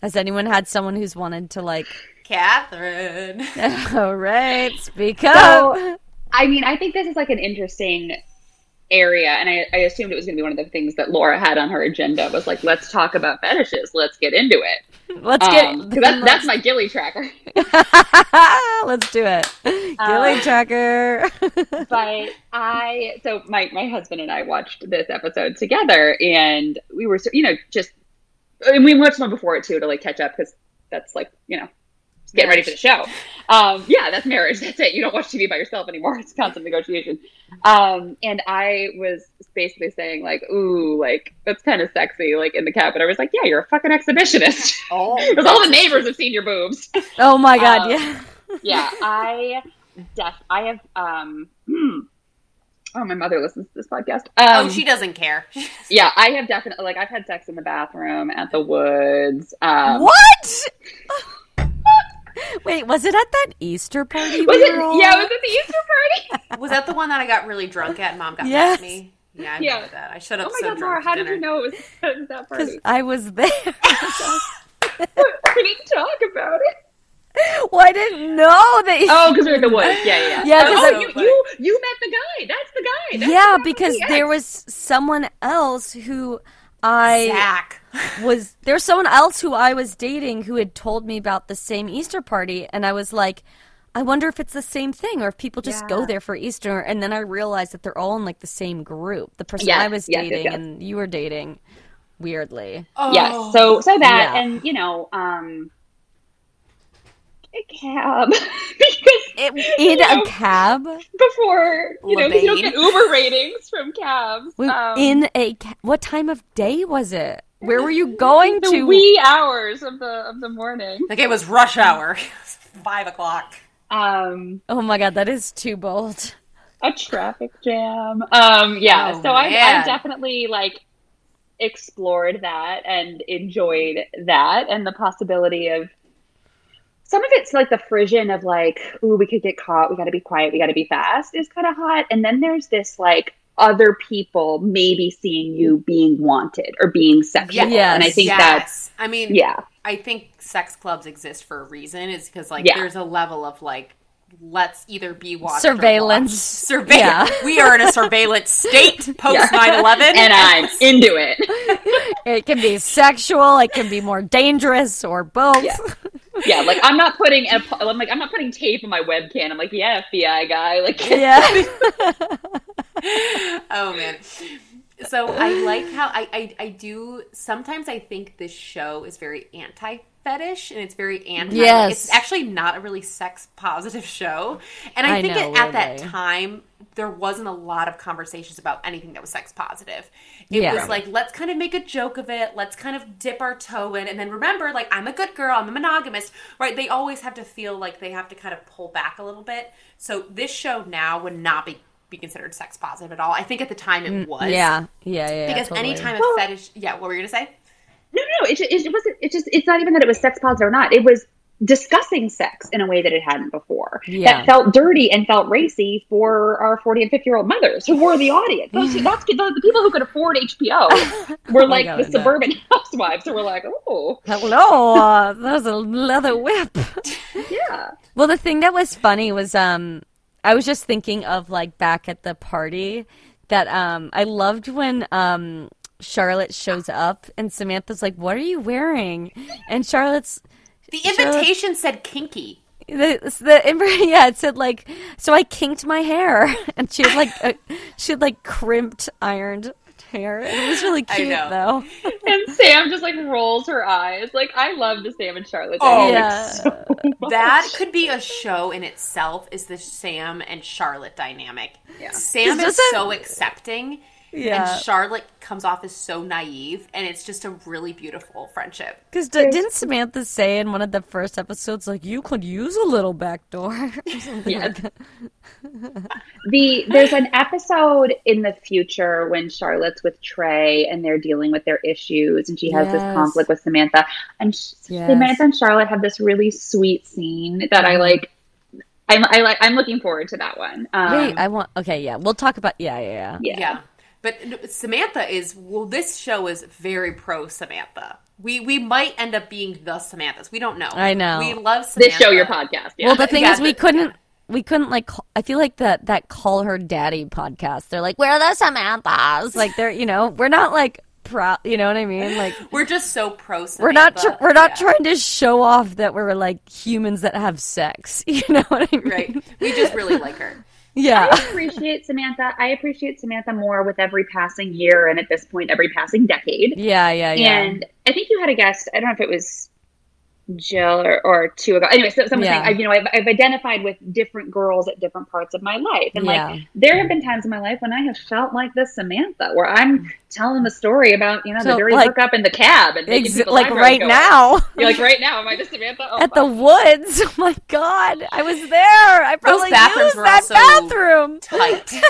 Has anyone had someone who's wanted to like? Catherine. All right, speak So. I mean, I think this is like an interesting area, and I, I assumed it was going to be one of the things that Laura had on her agenda was like, let's talk about fetishes, let's get into it. Let's get. Um, 'cause that's, that's my Gilly tracker. Let's do it. Uh, Gilly tracker. but I, so my my husband and I watched this episode together, and we were, you know, just, and we watched one before it too to like catch up because that's like, you know, just getting ready for the show. Um, yeah, that's marriage. That's it. You don't watch TV by yourself anymore. It's constant negotiation. Um, and I was basically saying like, ooh, like that's kind of sexy, like in the cabin. I was like, yeah, you're a fucking exhibitionist. Oh, Because all the neighbors have seen your boobs. oh my god, Um, yeah. yeah, I def I have um hmm. oh my mother listens to this podcast. Um, oh, she doesn't care. yeah, I have definitely like I've had sex in the bathroom at the woods. Um What? Wait, was it at that Easter party? Was it all yeah, at? was it the Easter party? Was that the one that I got really drunk at mom got mad at me? Yeah, I Yeah. that. I showed up oh my so god, Laura, to how did you know it was, that party? I was there. we didn't talk about it. well, I didn't know that. Oh, you... Oh, because we are in the woods. Yeah, yeah, yeah. Yeah, 'cause oh, I- you, you you met the guy. That's the guy. That's yeah, the guy because the there was someone else who I Zach. Was there's someone else who I was dating who had told me about the same Easter party, and I was like, I wonder if it's the same thing or if people just go there for Easter. And then I realized that they're all in like the same group. The person Yes, I was yes, yes, dating yes. and you were dating, weirdly. Oh. Yes. So so that Yeah. and you know um a cab because in you know, a cab, before you know you don't get Uber ratings from cabs. Wait, um, in a ca- what time of day was it? Where were you going the to? wee hours of the of the morning. Like it was rush hour. Five o'clock. Um, oh my god, that is too bold. a traffic jam. Um, yeah. Oh, so I. I definitely like explored that and enjoyed that and the possibility of some of it's like the frisson of like, ooh, we could get caught. We got to be quiet. We got to be fast is kind of hot. And then there's this like other people maybe seeing you being wanted or being sexual. Yes. And I think yes. that's, I mean, yeah. I think sex clubs exist for a reason. Is because like Yeah. there's a level of like let's either be watched Surveillance. Or watched. Surveillance. Yeah. We are in a surveillance state post Yeah. 9/11, And I'm into it. It can be sexual. It can be more dangerous, or both. Yeah. yeah, like I'm not putting a, I'm like I'm not putting tape on my webcam. I'm like, yeah, FBI guy. Like, Yeah. Oh man. So I like how I, I I do sometimes I think this show is very anti fetish and it's very anti Yes. it's actually not a really sex positive show. And I, I think know, it, at that time there wasn't a lot of conversations about anything that was sex positive. It Yeah. was like let's kind of make a joke of it, let's kind of dip our toe in and then remember like I'm a good girl, I'm a monogamist, right? They always have to feel like they have to kind of pull back a little bit. So this show now would not be be considered sex positive at all. I think at the time it was. Mm, Yeah. Yeah. Yeah. Because totally. anytime a Well- fetish, yeah, what were you gonna say? no, no, it, ju- it wasn't. It just it's not even that it was sex positive or not. It was discussing sex in a way that it hadn't before. Yeah. That felt dirty and felt racy for our 40 and 50 year old mothers who were the audience. Those, that's the, the people who could afford HBO were like God, the no. suburban housewives who were like, oh, Hello, uh, there's a leather whip. yeah. Well, the thing that was funny was um I was just thinking of like back at the party that um I loved when um Charlotte shows up and Samantha's like, "What are you wearing?" And Charlotte's The invitation said kinky. the, the yeah, it said like, so I kinked my hair, and she had like a, she had like crimped, ironed hair. It was really cute though. And Sam just like rolls her eyes. Like I love the Sam and Charlotte. Oh, dynamic yeah. so much. That could be a show in itself. Is the Sam and Charlotte dynamic? Yeah. Sam Does is it- so accepting, Yeah. and Charlotte comes off as so naive, and it's just a really beautiful friendship. Because didn't Samantha say in one of the first episodes, like, you could use a little backdoor? or something Yes. like that? the there's an episode in the future when Charlotte's with Trey and they're dealing with their issues and she has this conflict with Samantha and sh- Yes. Samantha and Charlotte have this really sweet scene that I like I'm I like I'm looking forward to that one. Um, Wait, I want. Okay, yeah, we'll talk about. Yeah, yeah, yeah. yeah. Yeah. But Samantha is well. This show is very pro Samantha. We we might end up being the Samanthas. We don't know. I know. We love Samantha. This show your podcast. Yeah. Well, the thing Yeah, is, we the- couldn't. We couldn't like. Call, I feel like that that call her daddy podcast. They're like, we're the Samanthas. Like they're, you know, we're not like proud. You know what I mean? Like We're just so pro. Samantha. we're not. Tr- we're not Yeah. trying to show off that we're like humans that have sex. You know what I mean? Right. We just really like her. Yeah. I appreciate Samantha. I appreciate Samantha more with every passing year and at this point every passing decade. Yeah. Yeah. Yeah. And I think you had a guest. I don't know if it was Jill or, or two ago. Anyway, so someone Yeah. saying, I, you know, I've, I've identified with different girls at different parts of my life, and Yeah. like there have been times in my life when I have felt like this Samantha, where I'm telling the story about you know the So, dirty like- hookup in the cab and Ex- like right go up. now You're like right now. Am I the Samantha? Oh, at the woods. Oh my god, I was there. I probably bathrooms used that bathroom. Tight.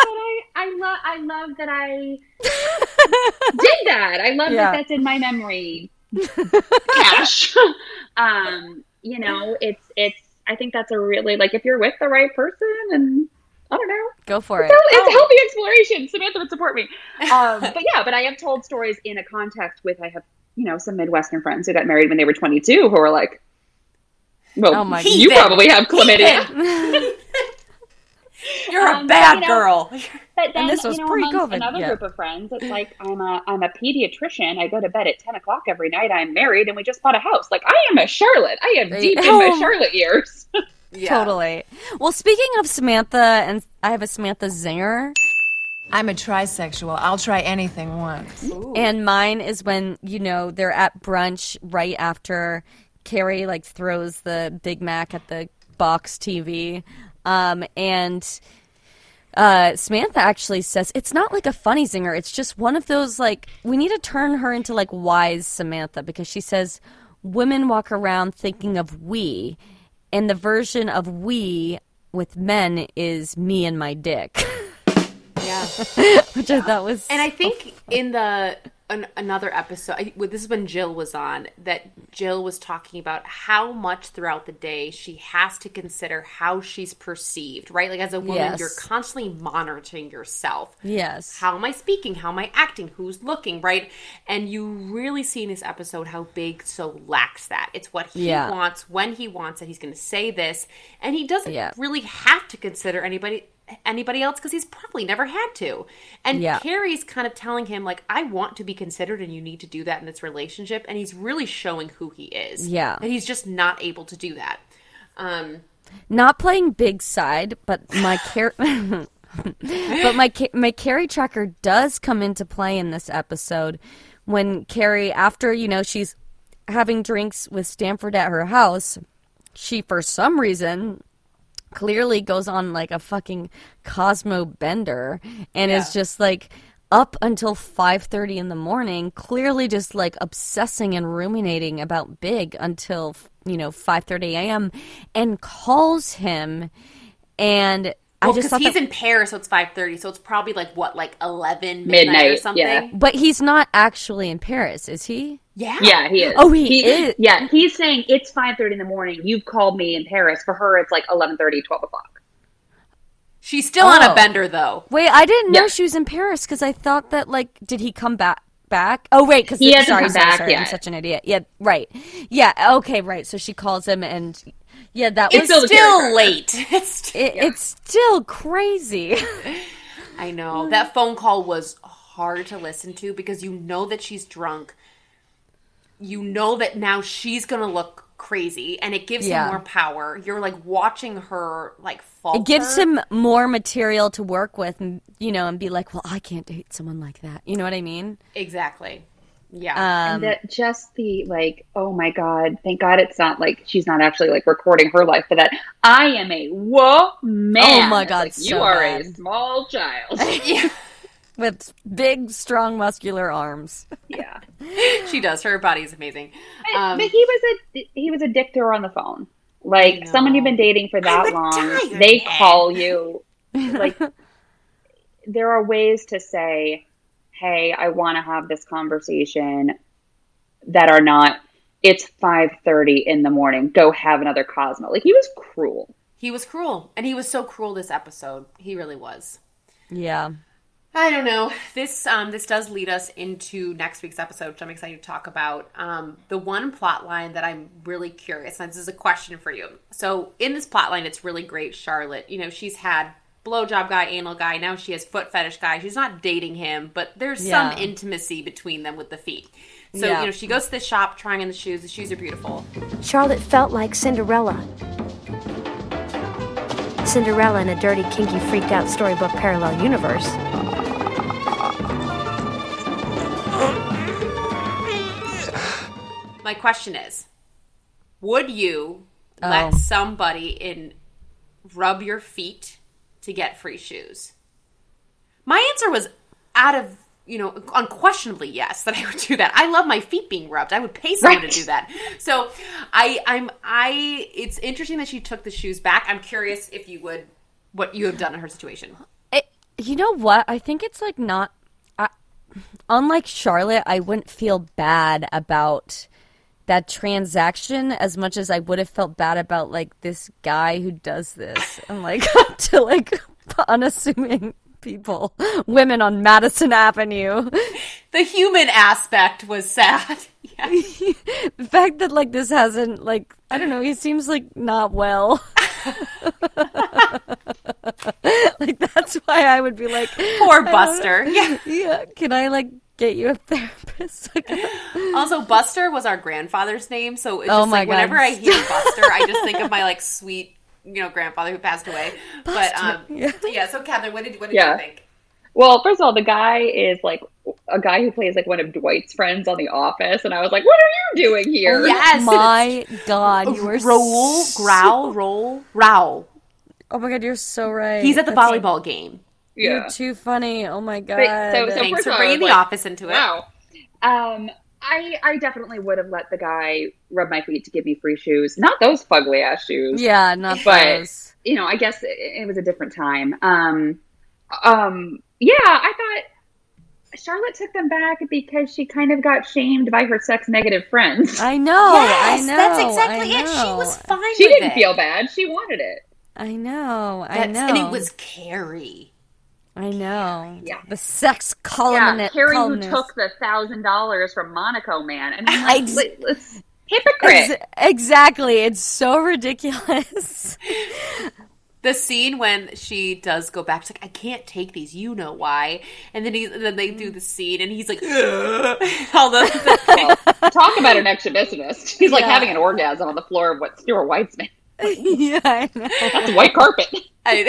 But I, I love, I love that I did that. I love Yeah. that that's in my memory cache. um, you know, it's it's. I think that's a really like if you're with the right person, and I don't know, Go for it. it's, it's healthy exploration. Samantha would support me. Um, but yeah, but I have told stories in a context with I have you know some Midwestern friends who got married when they were 22 who are like. Well, Oh my- you Heathen. probably have chlamydia. You're a Um, bad you know, girl. But then, this was you know, pre-COVID, another yeah. group of friends, it's like I'm a I'm a pediatrician. I go to bed at ten o'clock every night. I'm married, and we just bought a house. Like I am a Charlotte. I am deep in my Oh. Charlotte years. Yeah. Totally. Well, speaking of Samantha, and I have a Samantha zinger, I'm a trisexual. I'll try anything once. and mine is when you know they're at brunch right after Carrie like throws the Big Mac at the box TV, um, and uh, Samantha actually says it's not like a funny zinger. It's just one of those like we need to turn her into like wise Samantha because she says women walk around thinking of we, and the version of we with men is me and my dick, Yeah. which I thought was And I think in the an, another episode, I, this is when Jill was on, that Jill was talking about how much throughout the day she has to consider how she's perceived, right? Like as a woman, Yes. you're constantly monitoring yourself. yes, How am I speaking? How am I acting? Who's looking, right? And you really see in this episode how Big so lacks that. It's what he Yeah. wants when he wants it. He's going to say this, and he doesn't Yeah. really have to consider anybody anybody else because he's probably never had to. And Yeah. Carrie's kind of telling him like, "I want to be considered, and you need to do that in this relationship." And he's really showing who he is. Yeah. and he's just not able to do that. Um, not playing big side, but my car- but my my Carrie tracker does come into play in this episode when Carrie, after you know she's having drinks with Stanford at her house, she for some reason clearly goes on like a fucking Cosmo bender and is just like up until 5:30 in the morning clearly just like obsessing and ruminating about big until you know 5:30 a.m. and calls him and I just because thought he's that, in Paris, so it's five thirty. So it's probably like what, like eleven midnight, or something. yeah. but he's not actually in Paris is he Yeah. yeah, he is. Oh, he is. Yeah, he's saying it's five thirty in the morning. You've called me in Paris. For her, it's like 11:30, 12 o'clock. She's still on Oh. a bender though. Wait, I didn't know Yeah. she was in Paris because I thought that like, did he come back? Back? Oh wait, because He hasn't sorry, come sorry, back sorry, I'm such an idiot. Yeah, right. Yeah, okay, right. So she calls him, and yeah, that It's was still still late. It's it, it's still crazy. I know. That phone call was hard to listen to because you know that she's drunk. You know that now she's going to look crazy and it gives Yeah. him more power. You're like watching her like fall. It gives him more material to work with, and you know, and be like, "Well, I can't date someone like that." You know what I mean? exactly. Yeah. Um, and that just the like, oh my god, thank God it's not like she's not actually like recording her life, but that I am a woman. Oh my God, Like, you are bad. a small child. yeah. with big, strong, muscular arms. yeah, She does. Her body's amazing. but, Um, but he was a he was a dick to her on the phone. Like someone you've been dating for that long, they call you. Like there are ways to say, "Hey, I want to have this conversation," that are not. It's five thirty in the morning. Go have another Cosmo. Like he was cruel. he was cruel, and he was so cruel this episode. He really was. Yeah. I don't know. This um this does lead us into next week's episode, which I'm excited to talk about. Um, the one plot line that I'm really curious, and this is a question for you. So in this plot line, it's really great. Charlotte, you know, she's had blowjob guy, anal guy. Now she has foot fetish guy. She's not dating him, but there's Yeah. some intimacy between them with the feet. So Yeah. you know, she goes to the shop trying on the shoes. The shoes are beautiful. Charlotte felt like Cinderella. Cinderella in a dirty, kinky, freaked out storybook parallel universe. My question is, would you Oh. let somebody in rub your feet to get free shoes? My answer was out of you know unquestionably yes that I would do that. I love my feet being rubbed. I would pay someone Right. to do that. So I I'm I it's interesting that she took the shoes back. I'm curious if you would what you have done in her situation. It, you know what? I think it's like not. I, unlike Charlotte, I wouldn't feel bad about that transaction as much as I would have felt bad about like this guy who does this and like to like unassuming people, women on Madison Avenue. The human aspect was sad. Yeah. the fact that like this hasn't like I don't know, he seems like not well. like that's why I would be like Poor Buster. Yeah. Yeah, can I like get you a therapist? Also, Buster was our grandfather's name, so it's Oh just my like God. whenever I hear Buster, I just think of my like sweet, you know, grandfather who passed away. But um, yeah. yeah. So, Catherine, what did what did Yeah. you think? Well, first of all, the guy is like a guy who plays like one of Dwight's friends on The Office, and I was like, "What are you doing here?" Yes, my God, you were roll, so- growl, roll, rowl. Oh my God, you're so right. He's at the That's- volleyball game. Yeah. You're too funny. Oh my God. But- so- so Thanks first for bringing I the like, office into it. Wow. Um, I I definitely would have let the guy rub my feet to give me free shoes, not those fugly ass shoes. yeah, not But- those. You know, I guess it, it was a different time. Um, um, yeah, I thought Charlotte took them back because she kind of got shamed by her sex negative friends. I know. yes, I know. that's exactly I it. She was fine. she with didn't it. feel bad. She wanted it. I know. I That's- know. and it was Carrie. I know. Yeah. The sex Yeah, columnist. Carrie who columnist. took the thousand dollars from Monaco Man. I mean, I like, just- let- let's hypocrite. Ex- exactly. It's so ridiculous. The scene when she does go back, she's like, "I can't take these. You know why?" And then he, then they do mm. the scene, and he's like, all the, the Talk about an exhibitionist. He's like Yeah. having an orgasm on the floor of what Stuart Weitzman. yeah, I know. That's white carpet. I,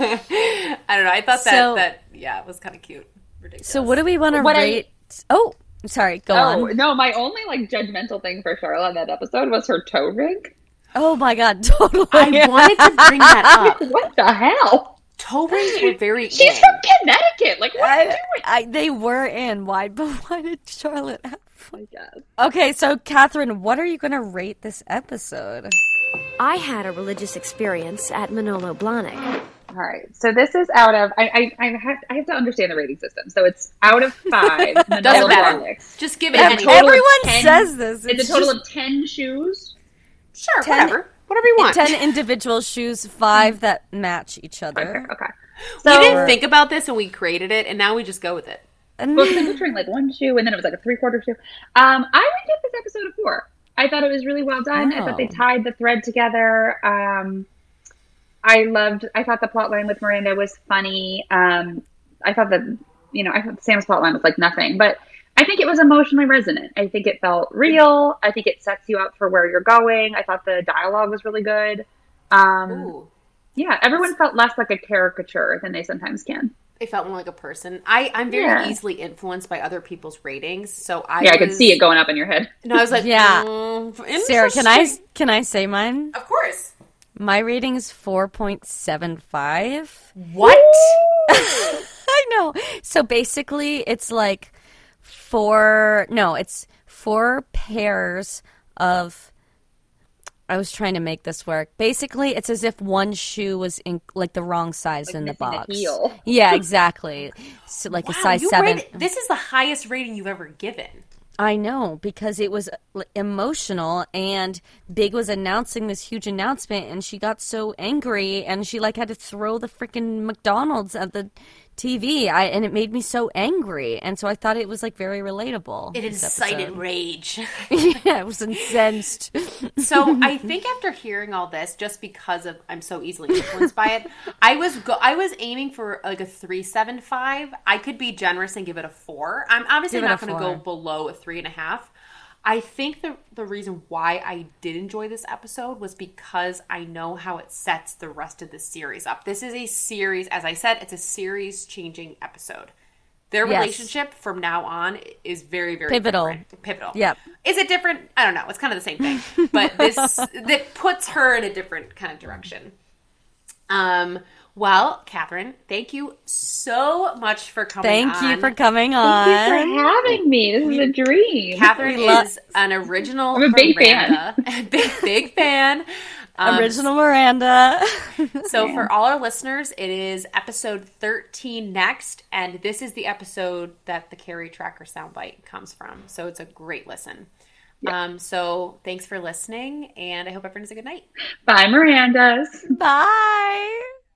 I don't know. I thought that So- that yeah, it was kind of cute. Ridiculous. So what do we want to What I- rate? Oh, sorry. Go Oh on. no, my only like judgmental thing for Charlotte in that episode was her toe ring. Oh my god, totally. I wanted to bring that up. What the hell? Toe rings were very She's in. from Connecticut. Like what are you doing? I, they were in wide, but why did Charlotte have I guess. Okay, so Catherine, what are you going to rate this episode? I had a religious experience at Manolo Blahnik. All right. So this is out of I I, I have I have to understand the rating system. So it's out of five. Doesn't matter. Blahniks. Just give it Every- any. Everyone 10 says this. It's a total of ten shoes. Sure, ten- whatever, whatever you want. ten individual shoes, five that match each other. Okay. we So didn't think about this when we created it, and now we just go with it. And well, 'cause I'm picturing like one shoe, and then it was like a three quarter shoe. Um, I would give this episode a four. I thought it was really well done. I thought they Oh. tied the thread together. Um, I loved. I thought the plot line with Miranda was funny. Um, I thought that you know, I thought Sam's plot line was like nothing, but I think it was emotionally resonant. I think it felt real. I think it sets you up for where you're going. I thought the dialogue was really good. Um, Ooh. yeah, everyone felt less like a caricature than they sometimes can. It felt more like a person. I, I'm very Yeah. easily influenced by other people's ratings, so I Yeah, I could see it going up in your head. No, I was like, Yeah. mm, Sarah, can I can I say mine? Of course. My rating is four point seven five. What? I know. So basically, it's like four. No, it's four pairs of. I was trying to make this work. Basically, it's as if one shoe was in like the wrong size in the box. Yeah, exactly. So like a size seven. this is the highest rating you've ever given. I know because it was uh, emotional and Big was announcing this huge announcement and she got so angry and she like had to throw the freaking McDonald's at the TV. I and it made me so angry and so I thought it was like very relatable. It incited episode. rage. yeah, I was incensed. so I think after hearing all this, just because of I'm so easily influenced by it, I was go- I was aiming for like a three seven five. I could be generous and give it a four. I'm obviously Give not going to go below a three and a half. I think the the reason why I did enjoy this episode was because I know how it sets the rest of the series up. This is a series, as I said, it's a series changing episode. Their Yes. relationship from now on is very, very Pivotal. different. Pivotal. Yep. Is it different? I don't know. It's kind of the same thing, but this that puts her in a different kind of direction. Um. Well, Catherine, thank you so much for coming. Thank you for coming on. Thank you for having me. This is a dream. Catherine We lo- is an original. I'm a big Miranda. big big fan. Um, Original Miranda. So for all our listeners, it is episode 13 next, and this is the episode that the Carrie Tracker soundbite comes from. So it's a great listen. Um, so thanks for listening, and I hope everyone has a good night. Bye, Miranda's. Bye.